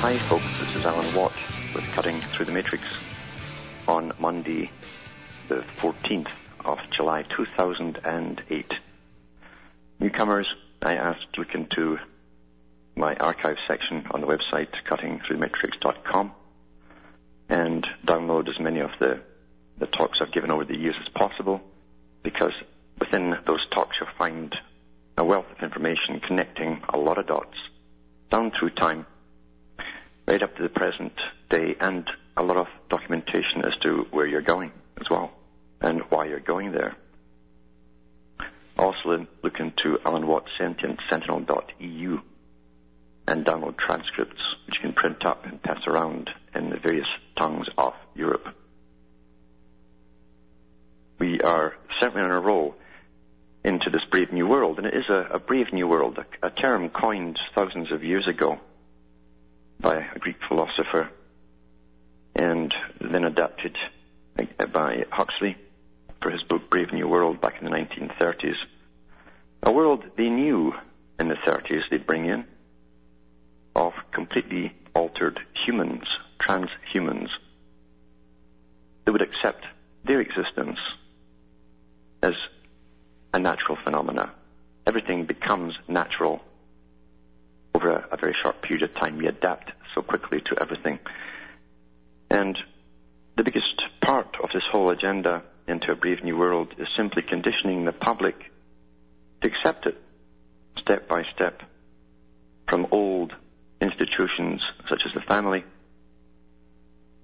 Hi folks, this is Alan Watt with Cutting Through the Matrix on Monday, the 14th of July 2008. Newcomers, I asked to look into my archive section on the website cuttingthroughthematrix.com and download as many of the, the talks I've given over the years as possible because within those talks you'll find a wealth of information connecting a lot of dots down through time right up to the present day and a lot of documentation as to where you're going as well and why you're going there. Also look into Alan Watts Sentient Sentinel.eu and download transcripts which you can print up and pass around in the various tongues of Europe. We are certainly on a roll into this brave new world, and it is a, a brave new world, a, a term coined thousands of years ago by a Greek philosopher and then adapted uh, by Huxley for his book Brave New World back in the 1930s. A world they knew in the 30s they'd bring in of completely altered humans, transhumans, They would accept their existence as a natural phenomena. Everything becomes natural a, a very short period of time. We adapt so quickly to everything. And the biggest part of this whole agenda into a brave new world is simply conditioning the public to accept it step by step from old institutions such as the family,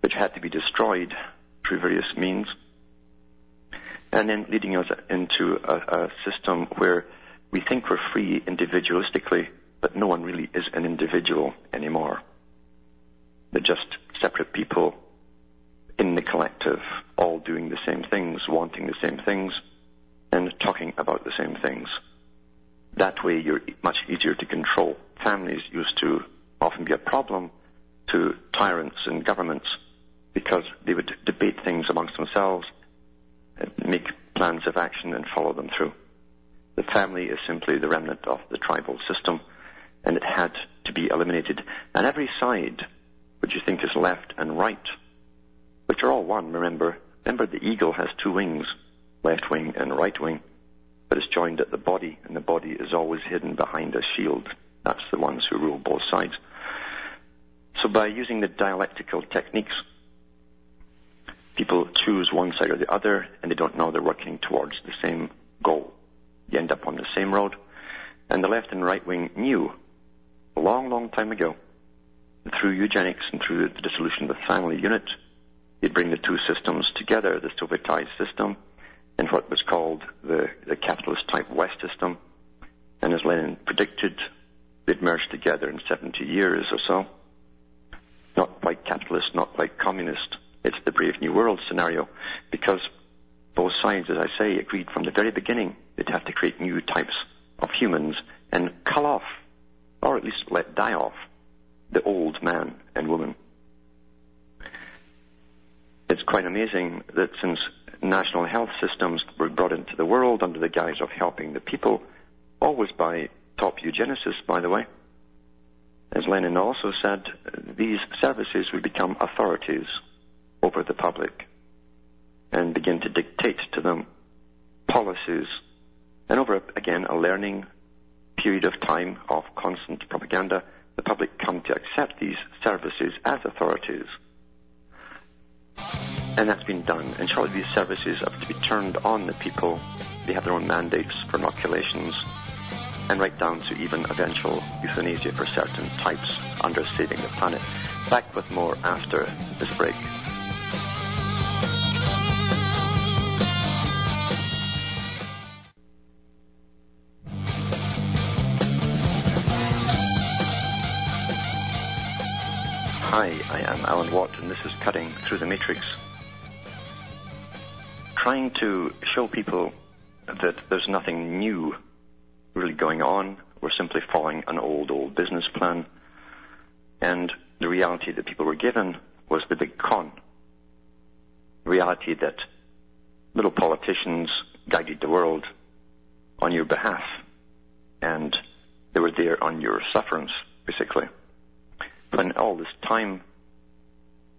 which had to be destroyed through various means, and then leading us into a, a system where we think we're free individualistically, but no one really is an individual anymore. They're just separate people in the collective, all doing the same things, wanting the same things, and talking about the same things. That way you're much easier to control. Families used to often be a problem to tyrants and governments because they would debate things amongst themselves, make plans of action and follow them through. The family is simply the remnant of the tribal system and it had to be eliminated. And every side, which you think is left and right, which are all one, remember, remember the eagle has two wings, left wing and right wing, but it's joined at the body and the body is always hidden behind a shield. That's the ones who rule both sides. So by using the dialectical techniques, people choose one side or the other and they don't know they're working towards the same goal. You end up on the same road. And the left and right wing knew a long, long time ago, through eugenics and through the dissolution of the family unit, you'd bring the two systems together, the Sovietized system and what was called the, the capitalist type West system. And as Lenin predicted, they'd merge together in 70 years or so. Not quite capitalist, not quite communist. It's the Brave New World scenario because both sides, as I say, agreed from the very beginning they'd have to create new types of humans and cull off, or at least let die off, the old man and woman. It's quite amazing that since national health systems were brought into the world under the guise of helping the people, always by top eugenicists, by the way, as Lenin also said, these services would become authorities over the public and begin to dictate to them policies. And over, again, a learning period of time of constant propaganda, the public come to accept these services as authorities. And that's been done. And surely these services have to be turned on the people. They have their own mandates for inoculations and right down to even eventual euthanasia for certain types under saving the planet. Back with more after this break. Alan Watt, and this is Cutting Through the Matrix. Trying to show people that there's nothing new really going on. We're simply following an old, old business plan. And the reality that people were given was the big con. The reality that little politicians guided the world on your behalf. And they were there on your sufferance, basically when all this time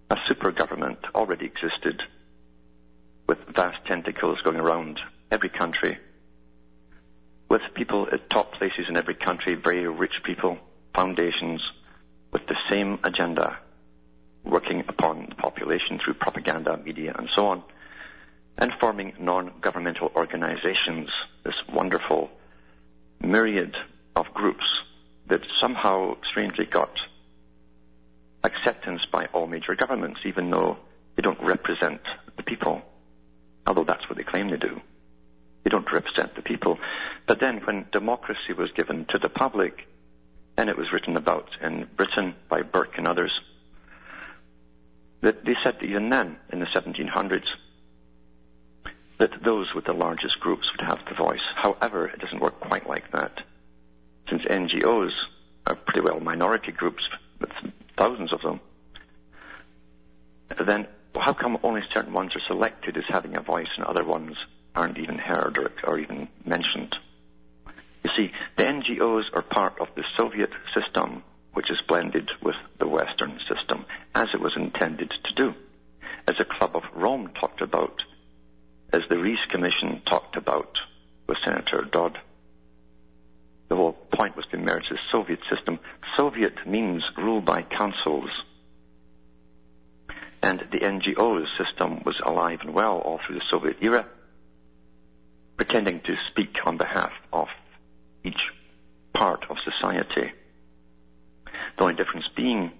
a super government already existed with vast tentacles going around every country, with people at top places in every country, very rich people, foundations, with the same agenda, working upon the population through propaganda, media, and so on, and forming non-governmental organizations, this wonderful myriad of groups that somehow strangely got acceptance by all major governments, even though they don't represent the people, although that's what they claim they do. They don't represent the people. But then when democracy was given to the public, and it was written about in Britain by Burke and others, that they said that even then, in the 1700s, that those with the largest groups would have the voice. However, it doesn't work quite like that. Since NGOs are pretty well minority groups with thousands of them, then how come only certain ones are selected as having a voice and other ones aren't even heard or, or even mentioned? You see, the NGOs are part of the Soviet system, which is blended with the Western system, as it was intended to do. As the Club of Rome talked about, as the Reece Commission talked about with Senator Dodd. The whole point was to merge the Soviet system. Soviet means rule by councils. And the NGO system was alive and well all through the Soviet era, pretending to speak on behalf of each part of society. The only difference being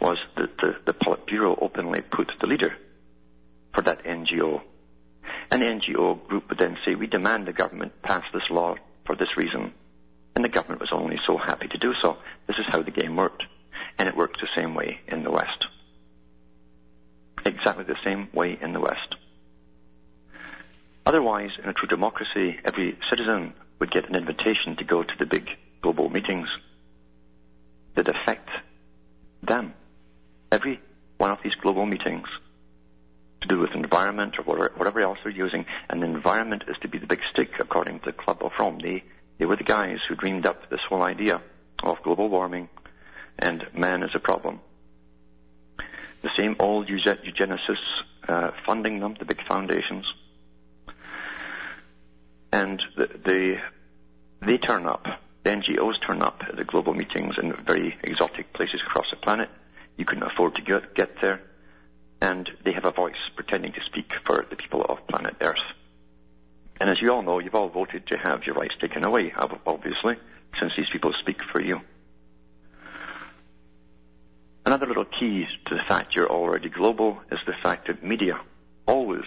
was that the, the Politburo openly put the leader for that NGO. An NGO group would then say, we demand the government pass this law for this reason. And the government was only so happy to do so. This is how the game worked. And it worked the same way in the West. Exactly the same way in the West. Otherwise, in a true democracy, every citizen would get an invitation to go to the big global meetings that affect them. Every one of these global meetings to do with environment or whatever, whatever else they're using, and the environment is to be the big stick according to the Club of Rome. They they were the guys who dreamed up this whole idea of global warming and man as a problem. The same old eugenicists uh, funding them, the big foundations. And the, the, they turn up, the NGOs turn up at the global meetings in very exotic places across the planet. You couldn't afford to get, get there. And they have a voice pretending to speak for the people of planet Earth. And as you all know, you've all voted to have your rights taken away, obviously, since these people speak for you. Another little key to the fact you're already global is the fact that media always,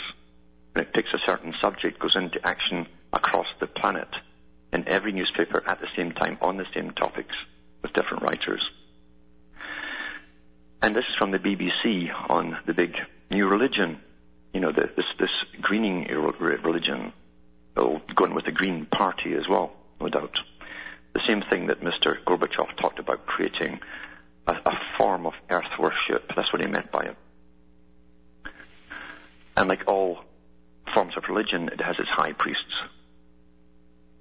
when it picks a certain subject, goes into action across the planet in every newspaper at the same time on the same topics with different writers. And this is from the BBC on the big new religion, you know, the, this, this greening religion oh, going with the Green Party as well, no doubt. The same thing that Mr. Gorbachev talked about creating a, a form of earth worship. That's what he meant by it. And like all forms of religion, it has its high priests,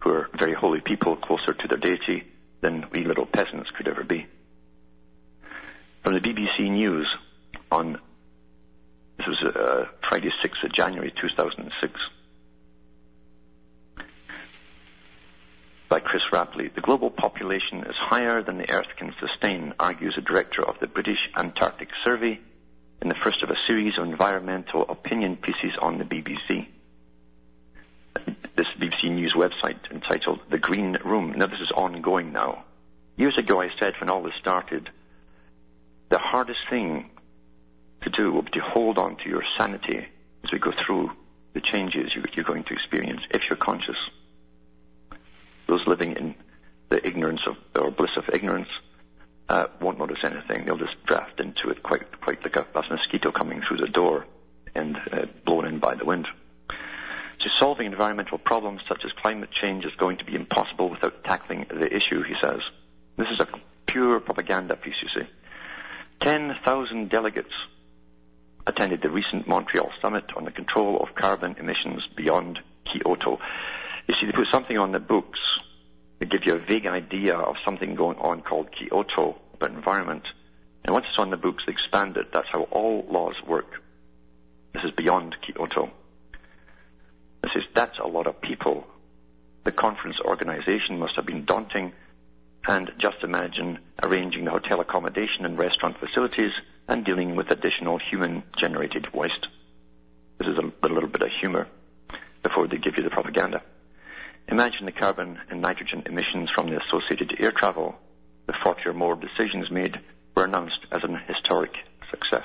who are very holy people, closer to their deity than we little peasants could ever be. From the BBC News on, this was uh, Friday 6th of January 2006, by Chris Rapley. The global population is higher than the Earth can sustain, argues a director of the British Antarctic Survey in the first of a series of environmental opinion pieces on the BBC. This BBC News website entitled The Green Room. Now this is ongoing now. Years ago I said when all this started, the hardest thing to do will be to hold on to your sanity as we go through the changes you're going to experience if you're conscious those living in the ignorance of, or bliss of ignorance, uh, won't notice anything. They'll just draft into it quite, quite like a, a mosquito coming through the door and uh, blown in by the wind. So solving environmental problems such as climate change is going to be impossible without tackling the issue, he says. This is a pure propaganda piece, you see. 10,000 delegates attended the recent Montreal summit on the control of carbon emissions beyond Kyoto. You see, they put something on the books that give you a vague idea of something going on called Kyoto about environment. And once it's on the books, they expand it. That's how all laws work. This is beyond Kyoto. This is, that's a lot of people. The conference organization must have been daunting. And just imagine arranging the hotel accommodation and restaurant facilities and dealing with additional human generated waste. This is a, a little bit of humor before they give you the propaganda. Imagine the carbon and nitrogen emissions from the associated air travel. The 40 or more decisions made were announced as an historic success.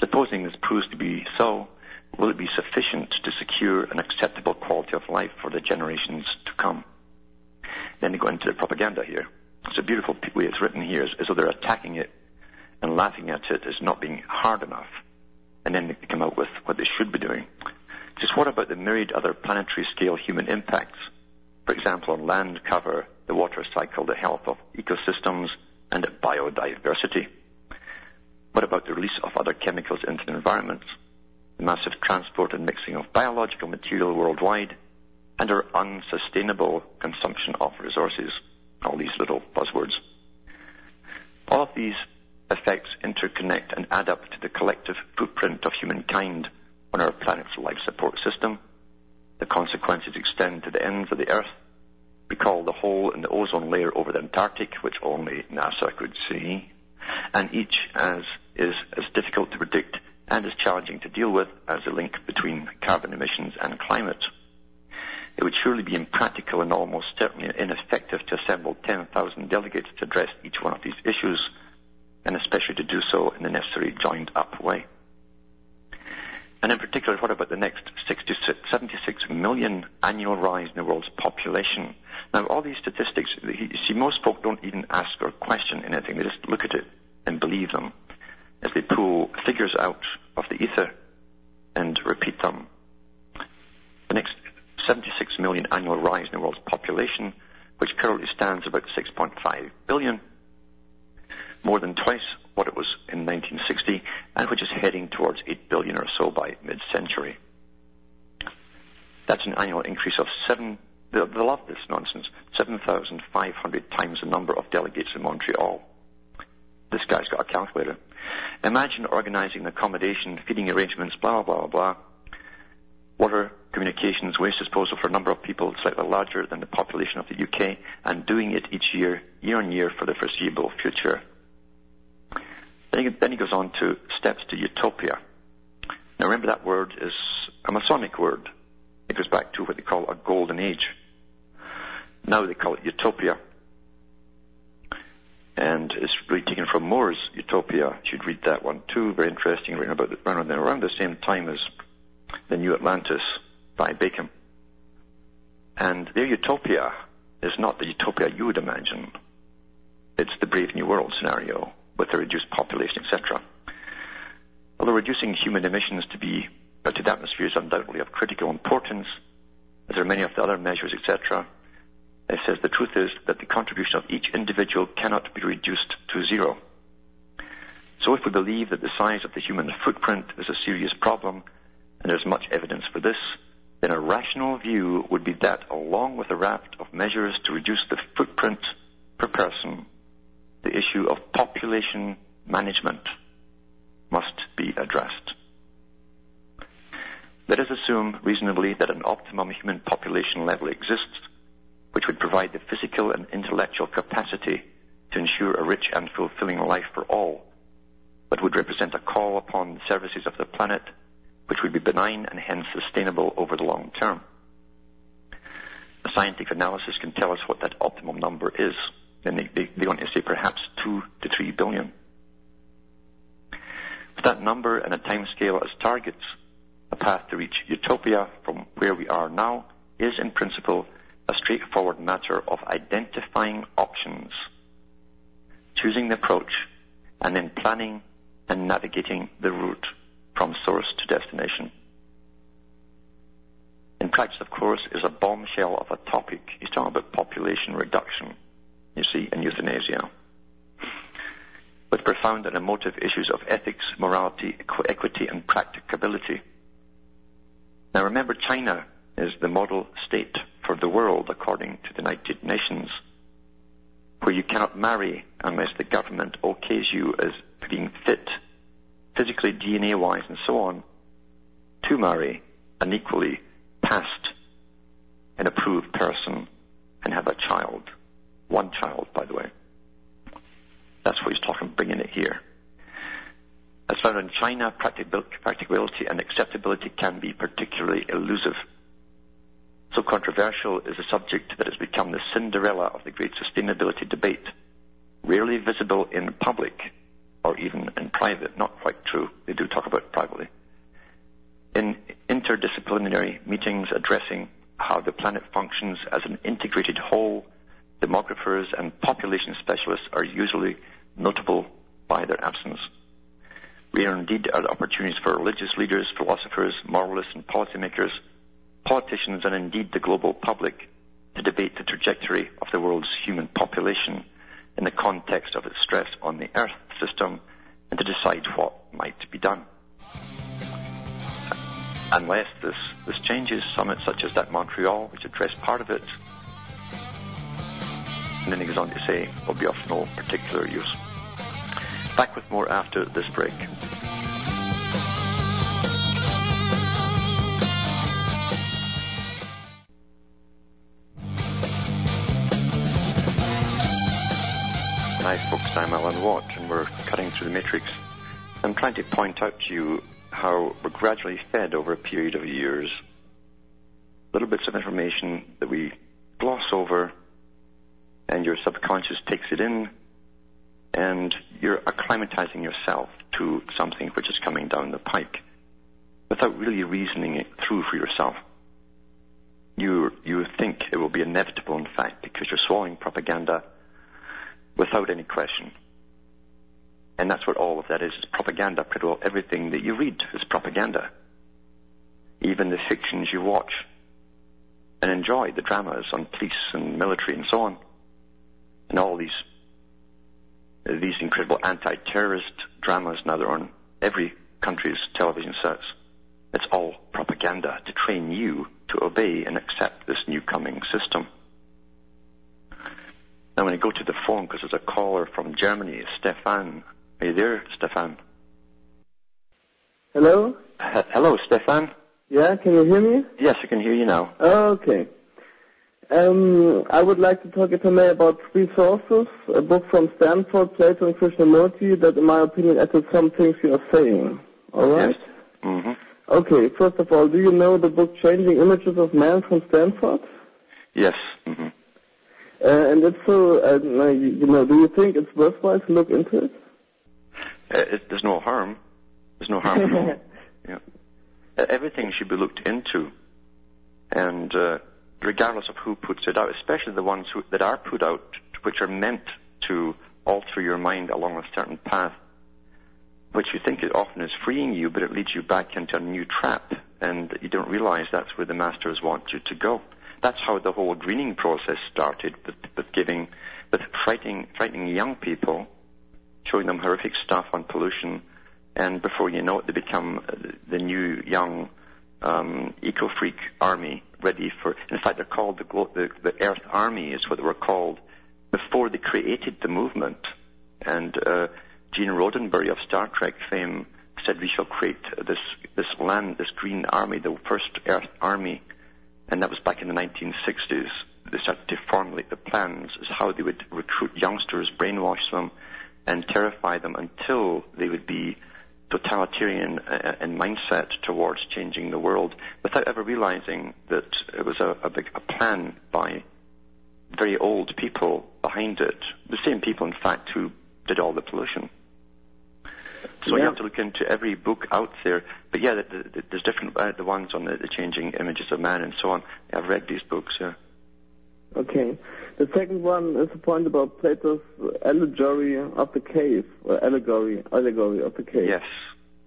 Supposing this proves to be so, will it be sufficient to secure an acceptable quality of life for the generations to come? Then they go into the propaganda here. It's a beautiful way it's written here, as, though they're attacking it and laughing at it as not being hard enough. And then they come out with what they should be doing. Just what about the myriad other planetary scale human impacts? For example, on land cover, the water cycle, the health of ecosystems, and biodiversity. What about the release of other chemicals into the environment? The massive transport and mixing of biological material worldwide, and our unsustainable consumption of resources. All these little buzzwords. All of these effects interconnect and add up to the collective footprint of humankind on our planet's life support system. The consequences extend to the ends of the Earth. Recall the hole in the ozone layer over the Antarctic, which only NASA could see. And each as is as difficult to predict and as challenging to deal with as the link between carbon emissions and climate. It would surely be impractical and almost certainly ineffective to assemble 10,000 delegates to address each one of these issues, and especially to do so in the necessary joined up way. And in particular, what about the next 76 million annual rise in the world's population? Now, all these statistics, you see, most folk don't even ask or question anything. They just look at it and believe them as they pull figures out of the ether and repeat them. The next 76 million annual rise in the world's population, which currently stands about 6.5 billion, more than twice what it was in 1960, and which is heading towards 8 billion or so by mid-century. That's an annual increase of seven, they, they love this nonsense, 7,500 times the number of delegates in Montreal. This guy's got a calculator. Imagine organizing accommodation, feeding arrangements, blah, blah, blah, blah. Water, communications, waste disposal for a number of people slightly larger than the population of the UK, and doing it each year, year on year for the foreseeable future. Then he, goes on to steps to utopia. Now remember that word is a Masonic word. It goes back to what they call a golden age. Now they call it utopia. And it's really taken from More's Utopia. You should read that one too. Very interesting. Written about around the same time as The New Atlantis by Bacon. And their utopia is not the utopia you would imagine. It's the Brave New World scenario with a reduced population, etc. Although reducing human emissions to be to the atmosphere is undoubtedly of critical importance, as are many of the other measures, etc., it says the truth is that the contribution of each individual cannot be reduced to zero. So if we believe that the size of the human footprint is a serious problem, and there's much evidence for this, then a rational view would be that along with a raft of measures to reduce the footprint per person, the issue of population management must be addressed. Let us assume reasonably that an optimum human population level exists, which would provide the physical and intellectual capacity to ensure a rich and fulfilling life for all, but would represent a call upon the services of the planet, which would be benign and hence sustainable over the long term. A scientific analysis can tell us what that optimum number is then they, they, they want to say perhaps two to three billion. With that number and a time scale as targets, a path to reach utopia from where we are now is in principle a straightforward matter of identifying options choosing the approach, and then planning and navigating the route from source to destination. In practice, of course, is a bombshell of a topic. He's talking about population reduction, you see, and euthanasia. With profound and emotive issues of ethics, morality, equ- equity, and practicability. Now remember, China is the model state for the world according to the United Nations, where you cannot marry unless the government okays you as being fit, physically, DNA wise, and so on, to marry an equally passed and approved person and have a child. One child, by the way. That's what he's talking, bringing it here. As found in China, practicability and acceptability can be particularly elusive. So controversial is a subject that has become the Cinderella of the great sustainability debate, rarely visible in public or even in private. Not quite true. They do talk about it privately. In interdisciplinary meetings addressing how the planet functions as an integrated whole, demographers and population specialists are usually notable by their absence. Rare indeed are the opportunities for religious leaders, philosophers, moralists, and policymakers, politicians, and indeed the global public to debate the trajectory of the world's human population in the context of its stress on the Earth system and to decide what might be done. Unless this, this changes, summits such as that Montreal, which addressed part of it, and then he goes on to say, will be of no particular use. Back with more after this break. Hi folks, I'm Alan Watt and we're cutting through the matrix. I'm trying to point out to you how we're gradually fed over a period of years little bits of information that we gloss over and your subconscious takes it in and you're acclimatizing yourself to something which is coming down the pike without really reasoning it through for yourself. You, you think it will be inevitable, in fact, because you're swallowing propaganda without any question. And that's what all of that is, is propaganda. Pretty well everything that you read is propaganda. Even the fictions you watch and enjoy, the dramas on police and military and so on. And all these uh, these incredible anti-terrorist dramas now they're on every country's television sets. It's all propaganda to train you to obey and accept this new coming system. Now, when I go to the phone, because there's a caller from Germany, Stefan. Are you there, Stefan? Hello? H- hello, Stefan. Yeah, can you hear me? Yes, I can hear you now. Oh, okay. Um, I would like to talk, if I may, about three sources. A book from Stanford, Plato and Krishnamurti, that in my opinion echoes some things you are saying. Alright? Yes. hmm Okay, first of all, do you know the book Changing Images of Man from Stanford? Yes. hmm Uh, and if so, uh, you you know, do you think it's worthwhile to look into it? Uh, it, there's no harm. There's no harm at all. Yeah. Uh, everything should be looked into, and uh, regardless of who puts it out, especially the ones who, that are put out, which are meant to alter your mind along a certain path, which you think it often is freeing you, but it leads you back into a new trap, and you don't realize that's where the masters want you to go. That's how the whole greening process started, with, with giving, with frightening, frightening young people, showing them horrific stuff on pollution, and before you know it, they become the new young um, eco-freak army ready for. In fact, they're called the, the the Earth Army is what they were called before they created the movement. And uh, Gene Roddenberry of Star Trek fame said we shall create this this land, this green army, the first Earth Army, and that was back in the 1960s. They started to formulate the plans as how they would recruit youngsters, brainwash them, and terrify them until they would be totalitarian uh, in mindset towards changing the world without ever realizing that it was a, a big a plan by very old people behind it. The same people, in fact, who did all the pollution. So you have to look into every book out there. But yeah, the, the, there's different uh, the ones on the, the changing images of man and so on. I've read these books. Yeah. Okay. The second one is a point about Plato's allegory of the cave, or allegory, allegory of the cave. Yes,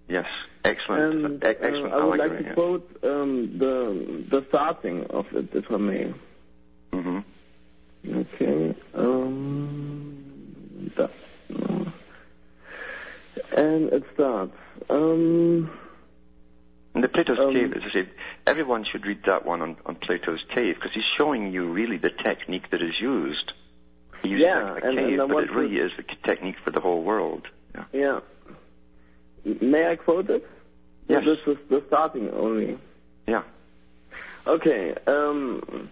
yes, excellent, And uh, excellent I would like to quote um, the the starting of it, if I may. hmm Okay. Um, that, no. And it starts. Um, And the Plato's Um, Cave, as I said, everyone should read that one on, on Plato's Cave because he's showing you really the technique that is used. He uses Yeah, a, a and- cave, and but it really is the technique for the whole world. Yeah. yeah. May I quote it? Yes. This is the starting only. Yeah. Okay. Um,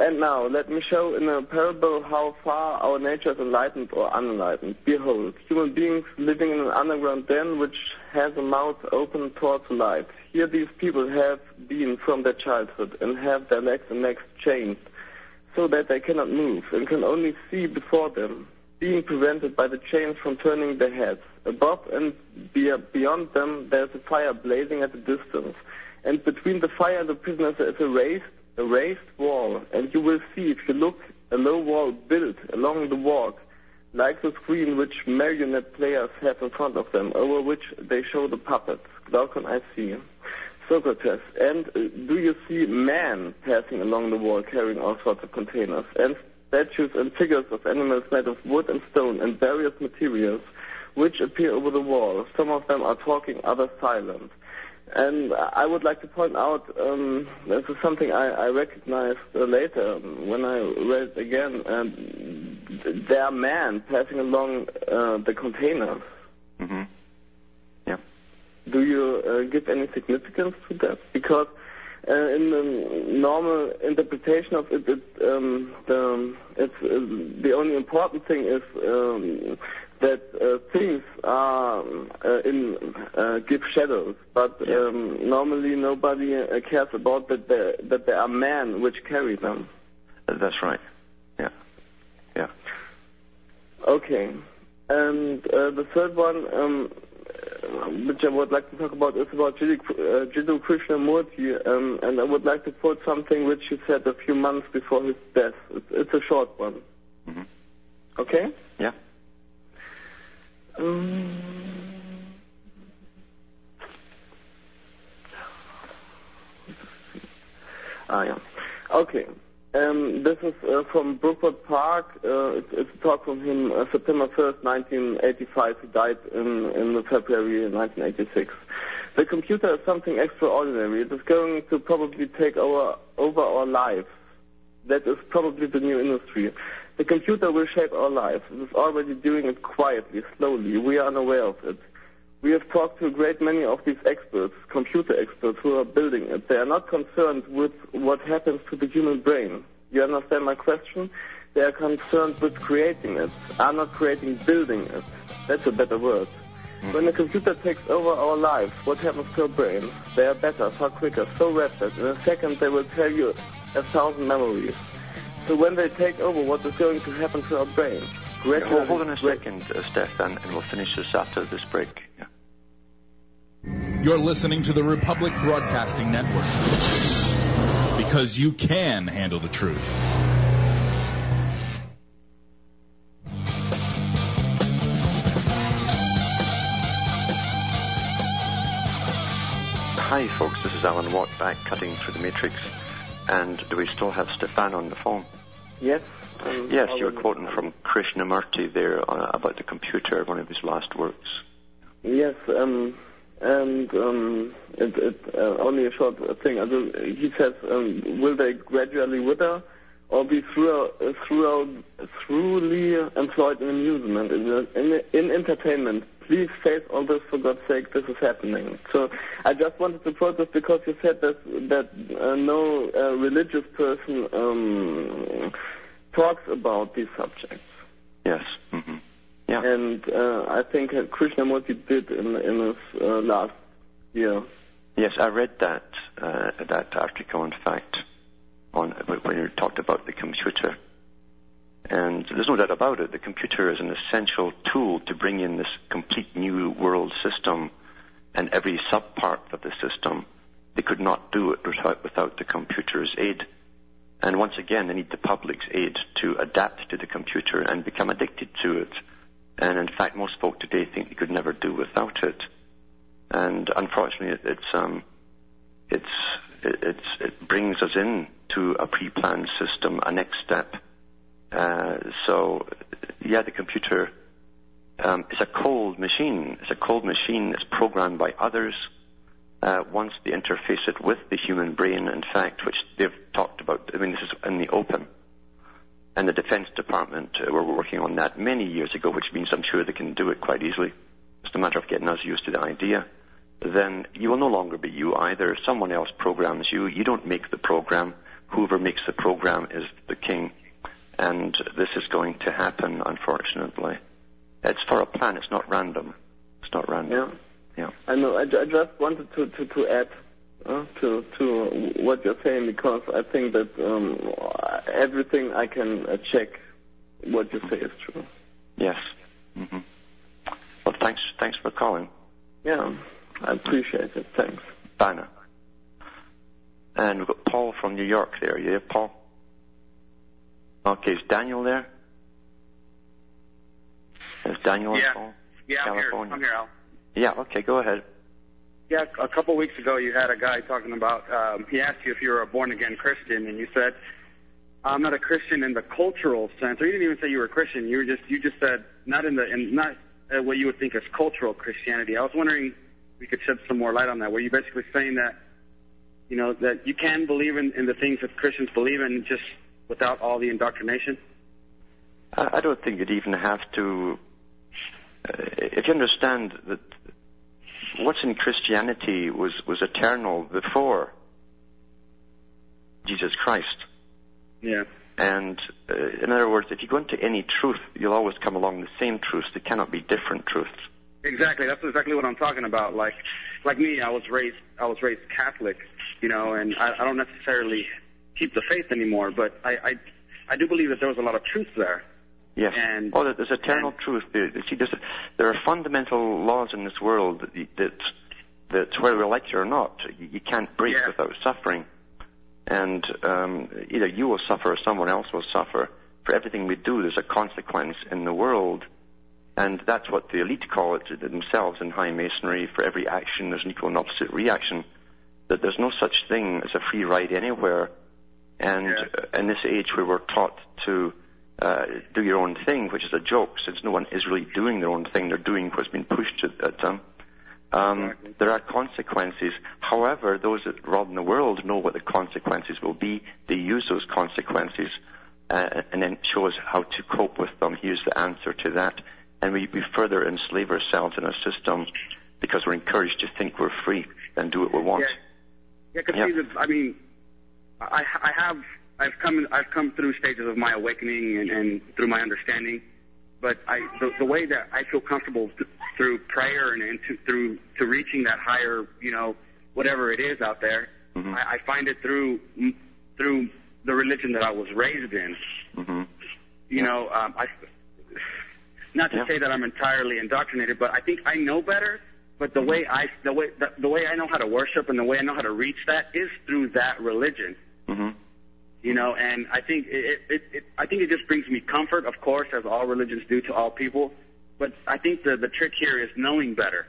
and now let me show in a parable how far our nature is enlightened or unenlightened. Behold, human beings living in an underground den which has a mouth open towards light. Here these people have been from their childhood and have their legs and necks chained so that they cannot move and can only see before them, being prevented by the chains from turning their heads. Above and beyond them there is a fire blazing at a distance, and between the fire and the prisoners is a raised, a raised wall, and you will see if you look a low wall built along the walk, like the screen which marionette players have in front of them, over which they show the puppets. Glaucon I see. Socrates, and uh, do you see man passing along the wall carrying all sorts of containers, and statues and figures of animals made of wood and stone and various materials, which appear over the wall. Some of them are talking, others silent. And I would like to point out, um, this is something I, I recognized uh, later when I read it again. Um, there are men passing along uh, the containers. hmm Yeah. Do you uh, give any significance to that? Because uh, in the normal interpretation of it, it um, the, it's, uh, the only important thing is um, that uh, things are uh, in uh, give shadows, but Yeah. um, normally nobody uh, cares about that there, that there are men which carry them. That's right. Yeah. Yeah. Okay. And uh, the third one, um, which I would like to talk about, is about Jiddu, uh, Jiddu Krishnamurti, um, and I would like to quote something which he said a few months before his death. It's, it's a short one. hmm Okay? Yeah. Um, ah, yeah. Okay. Um, this is uh, from Brockwood Park. Uh, it's, it's a talk from him uh, September 1st, 1985. He died in, in February 1986. The computer is something extraordinary. It is going to probably take over, over our lives. That is probably the new industry. The computer will shape our lives. It is already doing it quietly, slowly. We are unaware of it. We have talked to a great many of these experts, computer experts, who are building it. They are not concerned with what happens to the human brain. You understand my question? They are concerned with creating it, are not creating building it. That's a better word. Mm-hmm. When a computer takes over our lives, what happens to our brains? They are better, far quicker, so rapid. In a second, they will tell you a thousand memories. So when they take over, what is going to happen to our brains? Yeah, hold, hold on a second, uh, Stefan, and we'll finish this after this break. Yeah. You're listening to the Republic Broadcasting Network. Because you can handle the truth. Hi, folks. This is Alan Watt back cutting through the matrix. And do we still have Stefan on the phone? Yes. um, Yes, you were quoting from Krishnamurti there uh, about the computer, one of his last works. Yes, um, and um, it, it, uh, only a short thing. Also, he says, um, will they gradually wither or be throughout, uh, throughout, truly employed in amusement, in, in, in entertainment? Please face all this for God's sake. This is happening. So I just wanted to this because you said that that uh, no uh, religious person um, talks about these subjects. Yes. hmm Yeah. And uh, I think Krishnamurti did in, in his uh, last year. Yes, I read that uh, that article. In fact, on when you talked about the computer, and there's no doubt about it. The computer is an essential tool to bring in this complete new world system, and every subpart of the system. They could not do it without without the computer's aid, And once again, they need the public's aid to adapt to the computer and become addicted to it. And in fact, most folk today think they could never do without it. And unfortunately, it's um, it's it, it's it brings us in to a pre-planned system, a next step. Uh, so, yeah, the computer um, is a cold machine. It's a cold machine that's programmed by others. Uh, once they interface it with the human brain, in fact, which they've talked about, I mean, this is in the open. And the Defense Department uh, were working on that many years ago, which means I'm sure they can do it quite easily. It's a matter of getting us used to the idea. Then you will no longer be you either. Someone else programs you. You don't make the program. Whoever makes the program is the king. And this is going to happen, unfortunately. It's for a plan. It's not random. It's not random. Yeah. Yeah. I know. I, I just wanted to to to add uh, to to what you're saying because I think that um, everything I can uh, check what you say is true. Yes. hmm Well, thanks. Thanks for calling, Yeah, I appreciate it. Thanks. Banner. And we've got Paul from New York there. There, Paul? Okay, is Daniel there? Is Daniel on Yeah. phone? Yeah, I'm here. I'm here, Al. Yeah. Okay, go ahead. Yeah, a couple weeks ago you had a guy talking about, um, he asked you if you were a born again Christian, and you said, I'm not a Christian in the cultural sense, or you didn't even say you were a Christian. You were just, you just said, not in the, in, not uh, what you would think as cultural Christianity. I was wondering if we could shed some more light on that. Were you basically saying that, you know, that you can believe in, in the things that Christians believe in just without all the indoctrination? I, don't think you'd even have to. Uh, if you understand that what's in Christianity was was eternal before Jesus Christ. Yeah. And uh, in other words, if you go into any truth, you'll always come along the same truths. They cannot be different truths. Exactly. That's exactly what I'm talking about. Like, like me, I was raised, I was raised Catholic, you know, and I, I don't necessarily keep the faith anymore, but I, I, I do believe that there was a lot of truth there. Yes. And- oh, there's eternal and- truth. There, see, there's, there are fundamental laws in this world that that, that whether we like it or not, you, you can't break Yeah. without suffering. And um, either you will suffer or someone else will suffer. For everything we do, there's a consequence in the world. And that's what the elite call it themselves in high masonry. For every action, there's an equal and opposite reaction. That there's no such thing as a free ride anywhere. And Yeah. uh, in this age where we're taught to uh, do your own thing, which is a joke, since no one is really doing their own thing, they're doing what's been pushed at, them. Um, Exactly. There are consequences. However, those that run the world know what the consequences will be. They use those consequences uh, and then show us how to cope with them. Here's the answer to that. And we, we further enslave ourselves in a system because we're encouraged to think we're free and do what we want. Yeah, because Yeah. the- I mean, I, I have, I've come, I've come through stages of my awakening and, and through my understanding, but I, the, the way that I feel comfortable th- through prayer and, and to, through to reaching that higher, you know, whatever it is out there, Mhm. I, I find it through through the religion that I was raised in. hmm You know, um, I, not to Yeah. say that I'm entirely indoctrinated, but I think I know better. But the way I, the way, the, the way I know how to worship and the way I know how to reach that is through that religion. Hmm You know, and I think it, it, it, I think it just brings me comfort, of course, as all religions do to all people. But I think the the trick here is knowing better.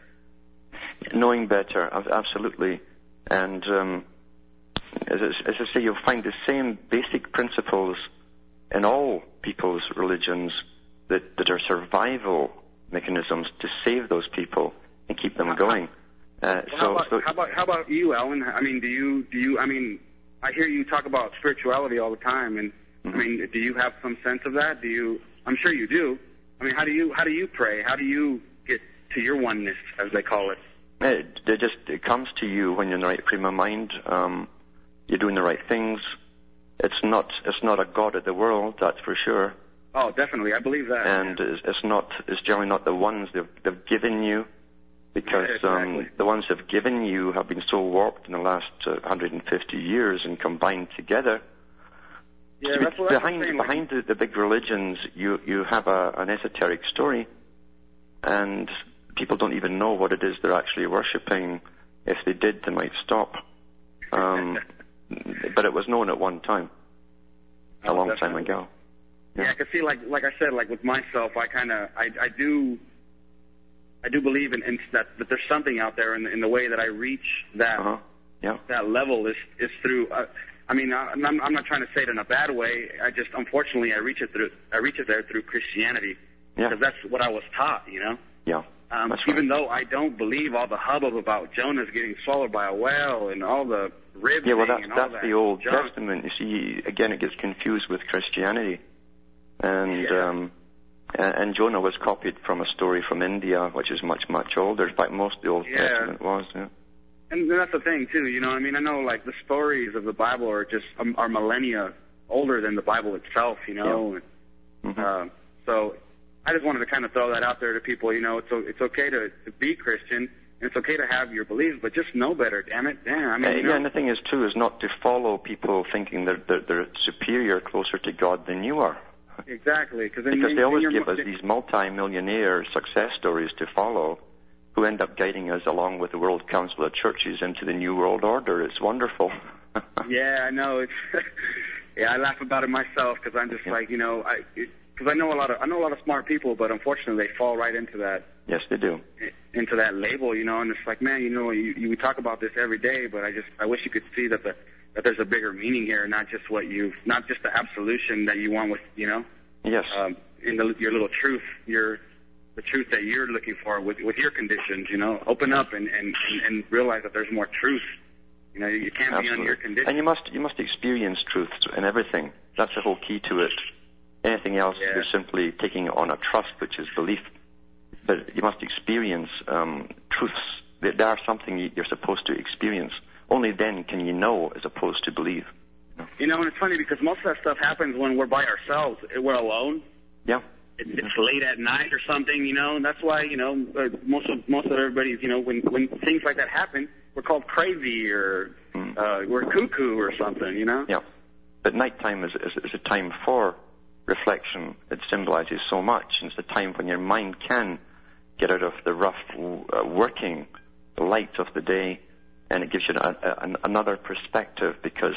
knowing better, absolutely. And um, as, I- as I say, you'll find the same basic principles in all people's religions that, that are survival mechanisms to save those people and keep them going. Uh, Well, how, so, about, so how about how about you, Alan? I mean, do you do you? I mean, I hear you talk about spirituality all the time, and I Mhm. mean, do you have some sense of that? Do you? I'm sure you do. I mean, how do you how do you pray? How do you get to your oneness, as they call it? it, it just it comes to you when you're in the right frame of mind. Um, you're doing the right things. It's not it's not a god of the world, that's for sure. Oh, definitely, I believe that. and it's, it's not it's generally not the ones they've they've given you because Yeah, um, exactly. the ones they've given you have been so warped in the last uh, 150 years and combined together. yeah, that's what I'm behind saying. behind the, the big religions, you you have a, an esoteric story, and people don't even know what it is they're actually worshiping. If they did, they might stop. Um, but it was known at one time. time definitely. Time ago. Yeah, I can see like like I said, like with myself, I kind of I I do I do believe in, in that that there's something out there in, in the way that I reach that Uh-huh. Yeah. that level is is through. Uh, I mean, I, I'm I'm not trying to say it in a bad way. I just unfortunately I reach it through I reach it there through Christianity Yeah. because that's what I was taught. You know. Yeah. Um, right. even though I don't believe all the hubbub about Jonas getting swallowed by a whale and all the riveting Yeah, well, that's and that's that the Old junk. Testament. You see, again, it gets confused with Christianity, and Yeah. um, and, and Jonah was copied from a story from India, which is much much older. In fact, most of the Old Yeah. Testament was. Yeah. And that's the thing too, you know. I mean, I know like the stories of the Bible are just um, are millennia older than the Bible itself, you know. Mhm. Uh, so I just wanted to kind of throw that out there to people. You know, it's it's okay to, to be Christian and it's okay to have your beliefs, but just know better. Damn it, damn. I mean, Uh, you yeah, and the thing is too is not to follow people thinking they're they're, they're superior, closer to God than you are. Exactly. Cause then Because they always give us these multi-millionaire success stories to follow, who end up guiding us along with the World Council of Churches into the New World Order. It's wonderful. Yeah, I know. It's yeah, I laugh about it myself because I'm just Yeah. like, you know, I because I know a lot of I know a lot of smart people, but unfortunately they fall right into that yes, they do. into that label, you know, and it's like, man, you know, you, you we talk about this every day, but I just I wish you could see that the that there's a bigger meaning here, not just what you not just the absolution that you want with, you know, Yes. um, in the, your little truth, your the truth that you're looking for with with your conditions, you know, open up and and and, realize that there's more truth. You know, you can't be on your conditions. And you must you must experience truth in everything. That's the whole key to it. Anything else Yeah. is simply taking on a trust, which is belief. But you must experience um, truths. They they are something you're supposed to experience. Only then can you know, as opposed to believe. You know, and it's funny because most of that stuff happens when we're by ourselves. We're alone. Yeah. It, it's late at night or something, you know. And that's why, you know, uh, most of most of everybody's, you know, when when things like that happen, we're called crazy or Mm. uh, we're cuckoo or something, you know. Yeah. But nighttime is, is, is a time for reflection. It symbolizes so much. And it's a time when your mind can get out of the rough uh, working, light of the day, and it gives you a, a, an, another perspective because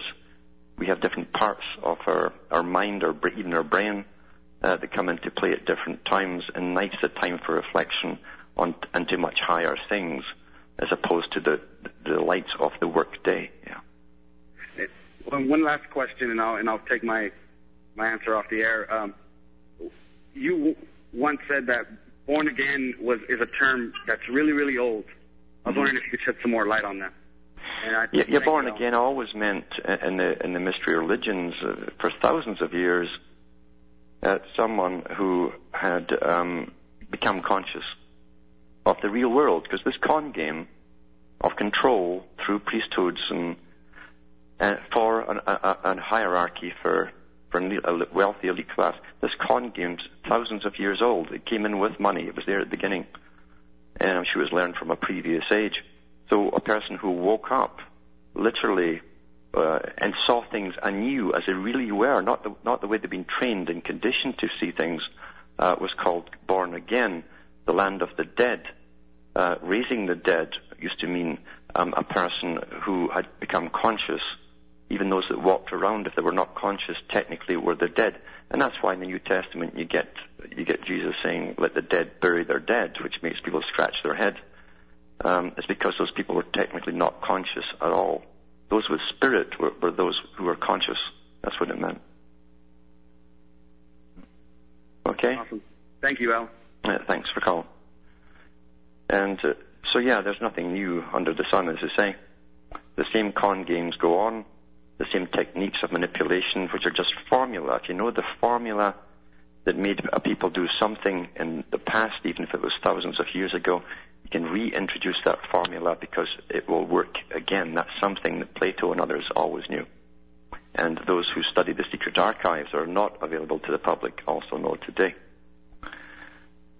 we have different parts of our, our mind or even our brain uh, that come into play at different times. And night's a time for reflection on into much higher things as opposed to the, the lights of the work day. Yeah. One last question, and I'll and I'll take my my answer off the air. Um, you once said that born again was is a term that's really really old. Was wondering if you could shed some more light on that. Yeah, yeah, born again always meant in the in the mystery religions uh, for thousands of years uh, someone who had um, become conscious of the real world because this con game of control through priesthoods and uh, for an, a, a, hierarchy for for a wealthy elite class. This con game's thousands of years old. It came in with money. It was there at the beginning, and it was learned from a previous age. So a person who woke up literally uh, and saw things anew as they really were, not the, not the way they've been trained and conditioned to see things, uh, was called born again, the land of the dead. Uh, raising the dead used to mean um, a person who had become conscious. Even those that walked around, if they were not conscious, technically were the dead. And that's why in the New Testament you get you get Jesus saying, "Let the dead bury their dead," which makes people scratch their head um, is because those people were technically not conscious at all. Those with spirit were, were those who were conscious. That's what it meant. Okay? Awesome. Thank you, Al. Uh, thanks for calling. And uh, so, yeah, there's nothing new under the sun, as they say. The same con games go on, the same techniques of manipulation, which are just formula. If you know the formula that made people do something in the past, even if it was thousands of years ago, you can reintroduce that formula because it will work again. That's something that Plato and others always knew. And those who study the secret archives are not available to the public also know today.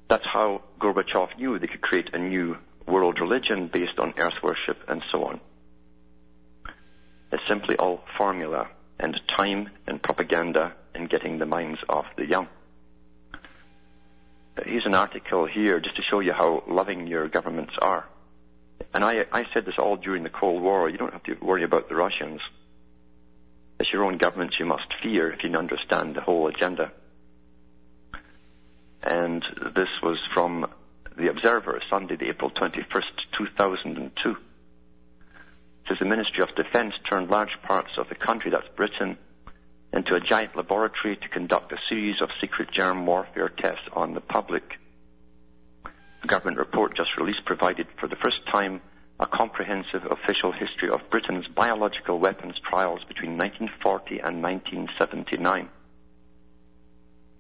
That's how Gorbachev knew they could create a new world religion based on earth worship and so on. It's simply all formula and time and propaganda and getting the minds of the young. Here's an article here just to show you how loving your governments are. And I, I said this all during the Cold War. You don't have to worry about the Russians. It's your own governments you must fear if you understand the whole agenda. And this was from The Observer, Sunday, April 21st, 2002. It says the Ministry of Defence turned large parts of the country, that's Britain, into a giant laboratory to conduct a series of secret germ warfare tests on the public. The government report just released provided for the first time a comprehensive official history of Britain's biological weapons trials between 1940 and 1979.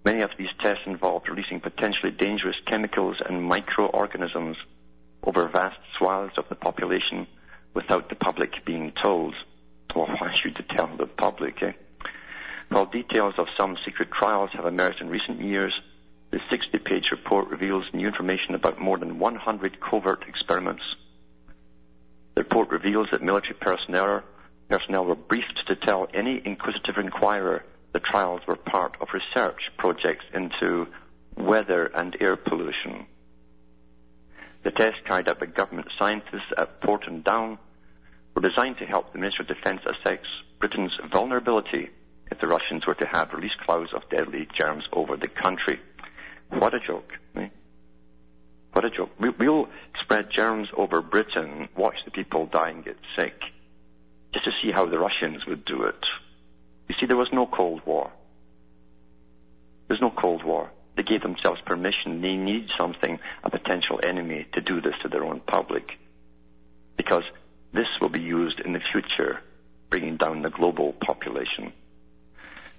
Many of these tests involved releasing potentially dangerous chemicals and microorganisms over vast swaths of the population without the public being told. Well, why should you tell the public, eh? While details of some secret trials have emerged in recent years, the 60-page report reveals new information about more than 100 covert experiments the report reveals that military personnel, were briefed to tell any inquisitive inquirer the trials were part of research projects into weather and air pollution. The tests carried out by government scientists at Porton Down were designed to help the Ministry of Defence assess Britain's vulnerability if the Russians were to have released clouds of deadly germs over the country. What a joke. Eh? What a joke. We, will spread germs over Britain, watch the people die and get sick, just to see how the Russians would do it. You see, there was no Cold War. There's no Cold War. They gave themselves permission. They need something, a potential enemy, to do this to their own public. Because this will be used in the future, bringing down the global population.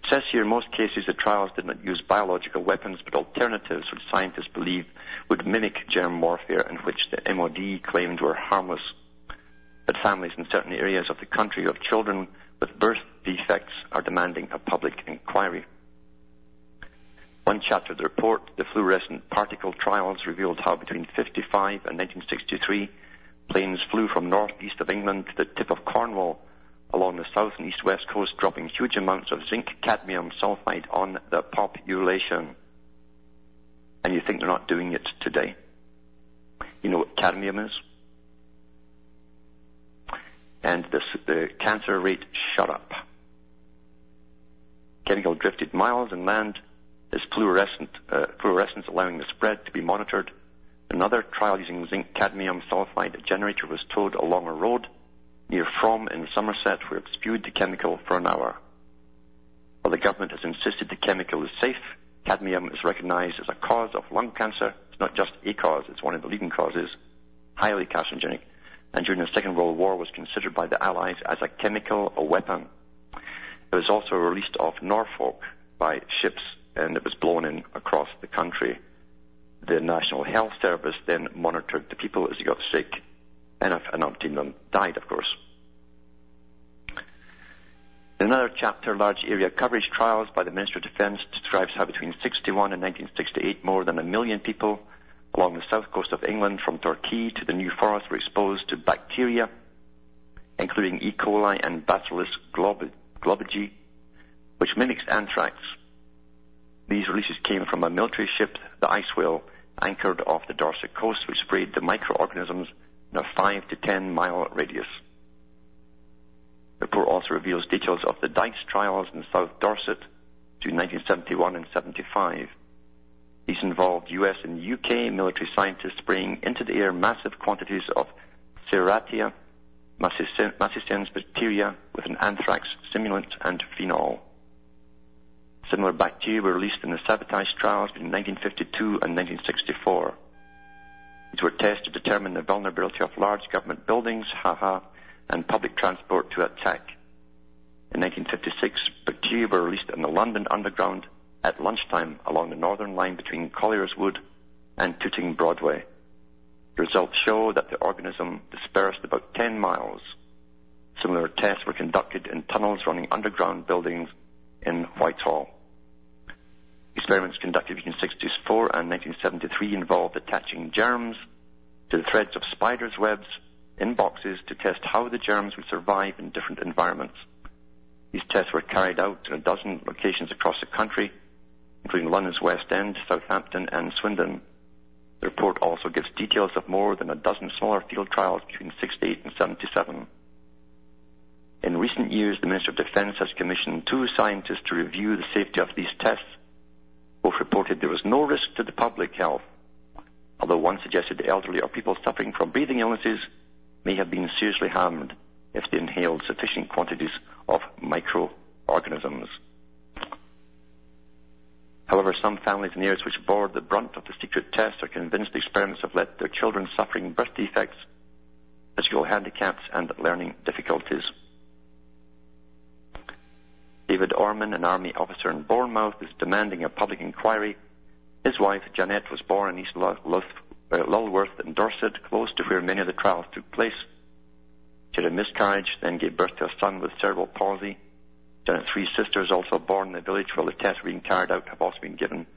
It says here in most cases the trials did not use biological weapons but alternatives which scientists believe would mimic germ warfare and which the MOD claimed were harmless. But families in certain areas of the country of children with birth defects are demanding a public inquiry. One chapter of the report, the fluorescent particle trials, revealed how between 55 and 1963, planes flew from northeast of England to the tip of Cornwall along the south and east west coast, dropping huge amounts of zinc cadmium sulfide on the population and you think they're not doing it today. You know what cadmium is? And the cancer rate shot up. Chemical drifted miles inland. Is fluorescent, uh, fluorescence allowing the spread to be monitored. Another trial using zinc cadmium sulfide generator was towed along a road near Frome in Somerset where it spewed the chemical for an hour. While the government has insisted the chemical is safe, cadmium is recognized as a cause of lung cancer. It's not just a cause, it's one of the leading causes, highly carcinogenic, and during the Second World War was considered by the Allies as a chemical weapon. It was also released off Norfolk by ships and it was blown in across the country. The National Health Service then monitored the people as they got sick, and an umpteen them died, of course. In another chapter, large area coverage trials by the Ministry of Defence describes how between 61 and 1968 more than a million people along the south coast of England from Torquay to the New Forest were exposed to bacteria, including E. coli and Bacillus globigii, which mimics anthrax. These releases came from a military ship, the Ice Whale, anchored off the Dorset coast, which sprayed the microorganisms in a 5 to 10 mile radius. The report also reveals details of the DICE trials in South Dorset between 1971 and 75. These involved US and UK military scientists spraying into the air massive quantities of Serratia marcescens bacteria with an anthrax stimulant and phenol. Similar bacteria were released in the sabotage trials between 1952 and 1964. These were tests to determine the vulnerability of large government buildings, haha, and public transport to attack. In 1956, bacteria were released in the London Underground at lunchtime along the northern line between Collier's Wood and Tooting Broadway. The results show that the organism dispersed about 10 miles. Similar tests were conducted in tunnels running underground buildings in Whitehall. Experiments conducted between 1964 and 1973 involved attaching germs to the threads of spiders' webs in boxes to test how the germs would survive in different environments. These tests were carried out in a dozen locations across the country, including London's West End, Southampton, and Swindon. The report also gives details of more than a dozen smaller field trials between 68 and 77. In recent years, the Minister of Defense has commissioned two scientists to review the safety of these tests. Both reported there was no risk to the public health, although one suggested the elderly or people suffering from breathing illnesses may have been seriously harmed if they inhaled sufficient quantities of microorganisms. However, some families and heirs which bore the brunt of the secret test are convinced the experiments have led their children suffering birth defects, physical handicaps, and learning difficulties. David Orman, an army officer in Bournemouth, is demanding a public inquiry. His wife, Janet, was born in East Lulworth uh, in Dorset, close to where many of the trials took place. She had a miscarriage, then gave birth to a son with cerebral palsy. Janet's three sisters, also born in the village where the tests were being carried out, have also been given,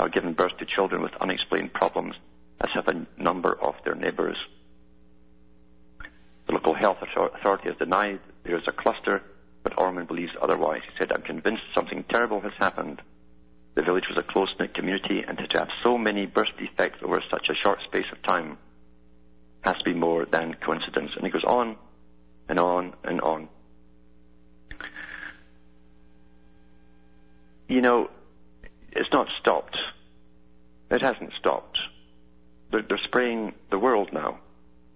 uh, given birth to children with unexplained problems, as have a number of their neighbours. The local health authority has denied there is a cluster but Orman believes otherwise. He said, I'm convinced something terrible has happened. The village was a close-knit community, and to have so many birth defects over such a short space of time has to be more than coincidence. And he goes on and on and on. You know, it's not stopped. It hasn't stopped. They're, they're spraying the world now,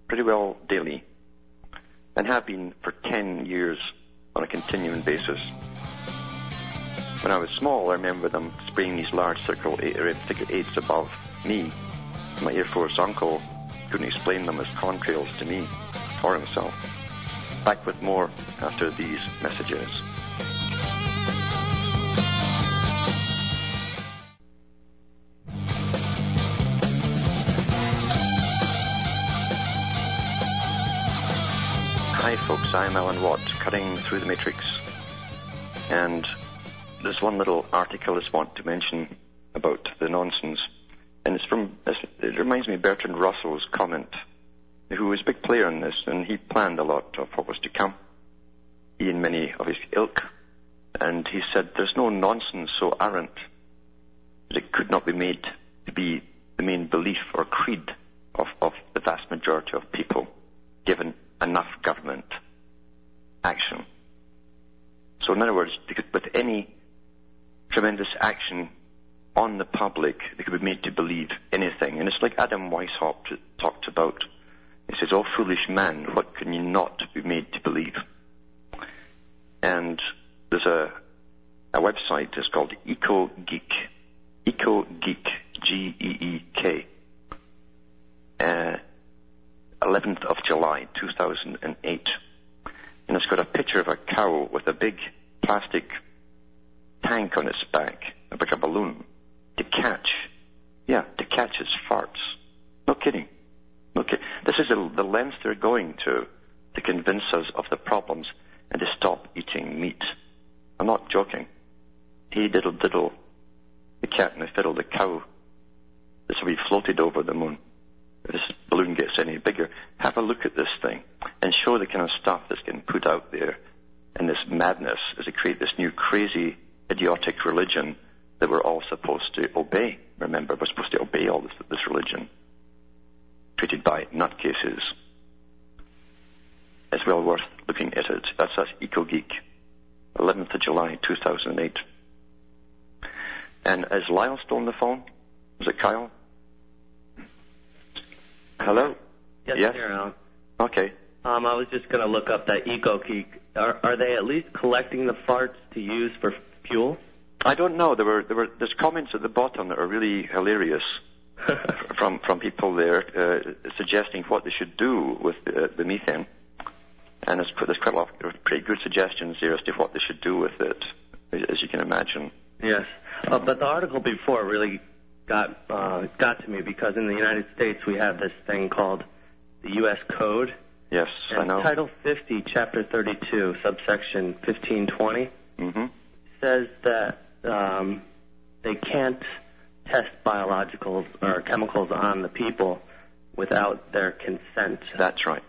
pretty well daily, and have been for 10 years on a continuing basis. When I was small, I remember them spraying these large circle thicket eights above me. My Air Force uncle couldn't explain them as contrails to me or himself. Back with more after these messages. I'm Alan Watt, cutting through the matrix. And there's one little article I just want to mention about the nonsense. And it's from, it reminds me of Bertrand Russell's comment, who was a big player in this, and he planned a lot of what was to come. He and many of his ilk. And he said, there's no nonsense so arrant that it could not be made to be the main belief or creed of, of the vast majority of people, given enough government action. So in other words, with any tremendous action on the public, they could be made to believe anything. And it's like Adam Weishaupt talked about. He says, Oh foolish man, what can you not be made to believe? And there's a, a website, it's called Eco EcoGeek. EcoGeek, G-E-E-K. Uh, 11th of July 2008. And it's got a picture of a cow with a big plastic tank on its back, like a balloon, to catch, yeah, to catch its farts. No kidding. No kidding. This is a, the length they're going to to convince us of the problems and to stop eating meat. I'm not joking. He diddle diddle, the cat and the fiddle, the cow. This will be floated over the moon if this balloon gets any bigger, have a look at this thing and show the kind of stuff that's getting put out there in this madness as they create this new crazy, idiotic religion that we're all supposed to obey. Remember, we're supposed to obey all this, this religion created by nutcases. It's well worth looking at it. That's us, EcoGeek, 11th of July, 2008. And is Lyle still on the phone? Is it Kyle? Hello? Yes, Yes? here, Alan. Okay. Um, I was just going to look up that EcoGeek. Are, are they at least collecting the farts to use for fuel? I don't know. There were there were there's comments at the bottom that are really hilarious from from people there uh, suggesting what they should do with the, the methane, and there's, there's quite a lot of pretty good suggestions there as to what they should do with it, as you can imagine. Yes. Uh, but the article before really got uh, got to me because in the United States we have this thing called the U.S. Code. Yes, I know. Title 50, Chapter 32, subsection 1520 hmm says that um, they can't test biologicals or chemicals on the people without their consent. That's right.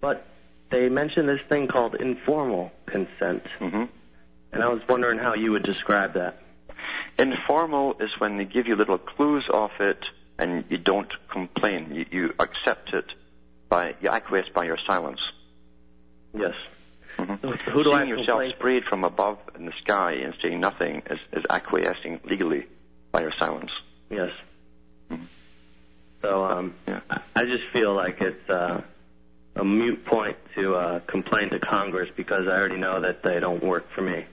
But they mention this thing called informal consent, hmm and I was wondering how you would describe that. Informal is when they give you little clues of it and you don't complain. You, you accept it by, you acquiesce by your silence. Yes. Mm-hmm. Who do I Seeing yourself complain- sprayed from above in the sky and saying nothing is, is acquiescing legally by your silence. Yes. Mhm. So um, Yeah. I- I just feel like it's uh, a mute point to uh, complain to Congress because I already know that they don't work for me.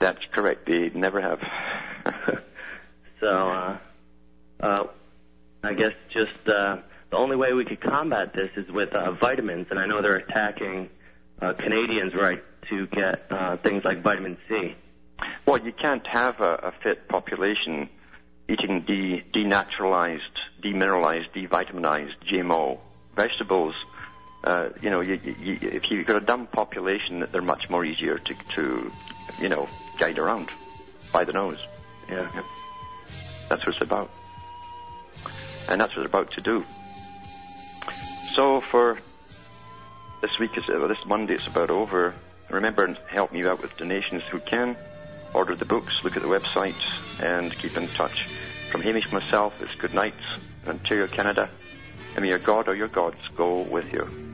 That's correct. They never have. So uh, uh, I guess just uh, the only way we could combat this is with uh, vitamins, and I know they're attacking uh, Canadians' right to get uh, things like vitamin C. well, you can't have a, a fit population eating de- denaturalized, demineralized, devitaminized GMO vegetables. Uh, you know, you, you, if you've got a dumb population, they're much more easier to, to, you know, guide around by the nose. Yeah. That's what it's about. And that's what it's about to do. So for this week, is uh, this Monday, it's about over. Remember and help me out with donations who can. Order the books, look at the website, and keep in touch. From Hamish myself, it's good night, Ontario, Canada. And may your God or your gods go with you.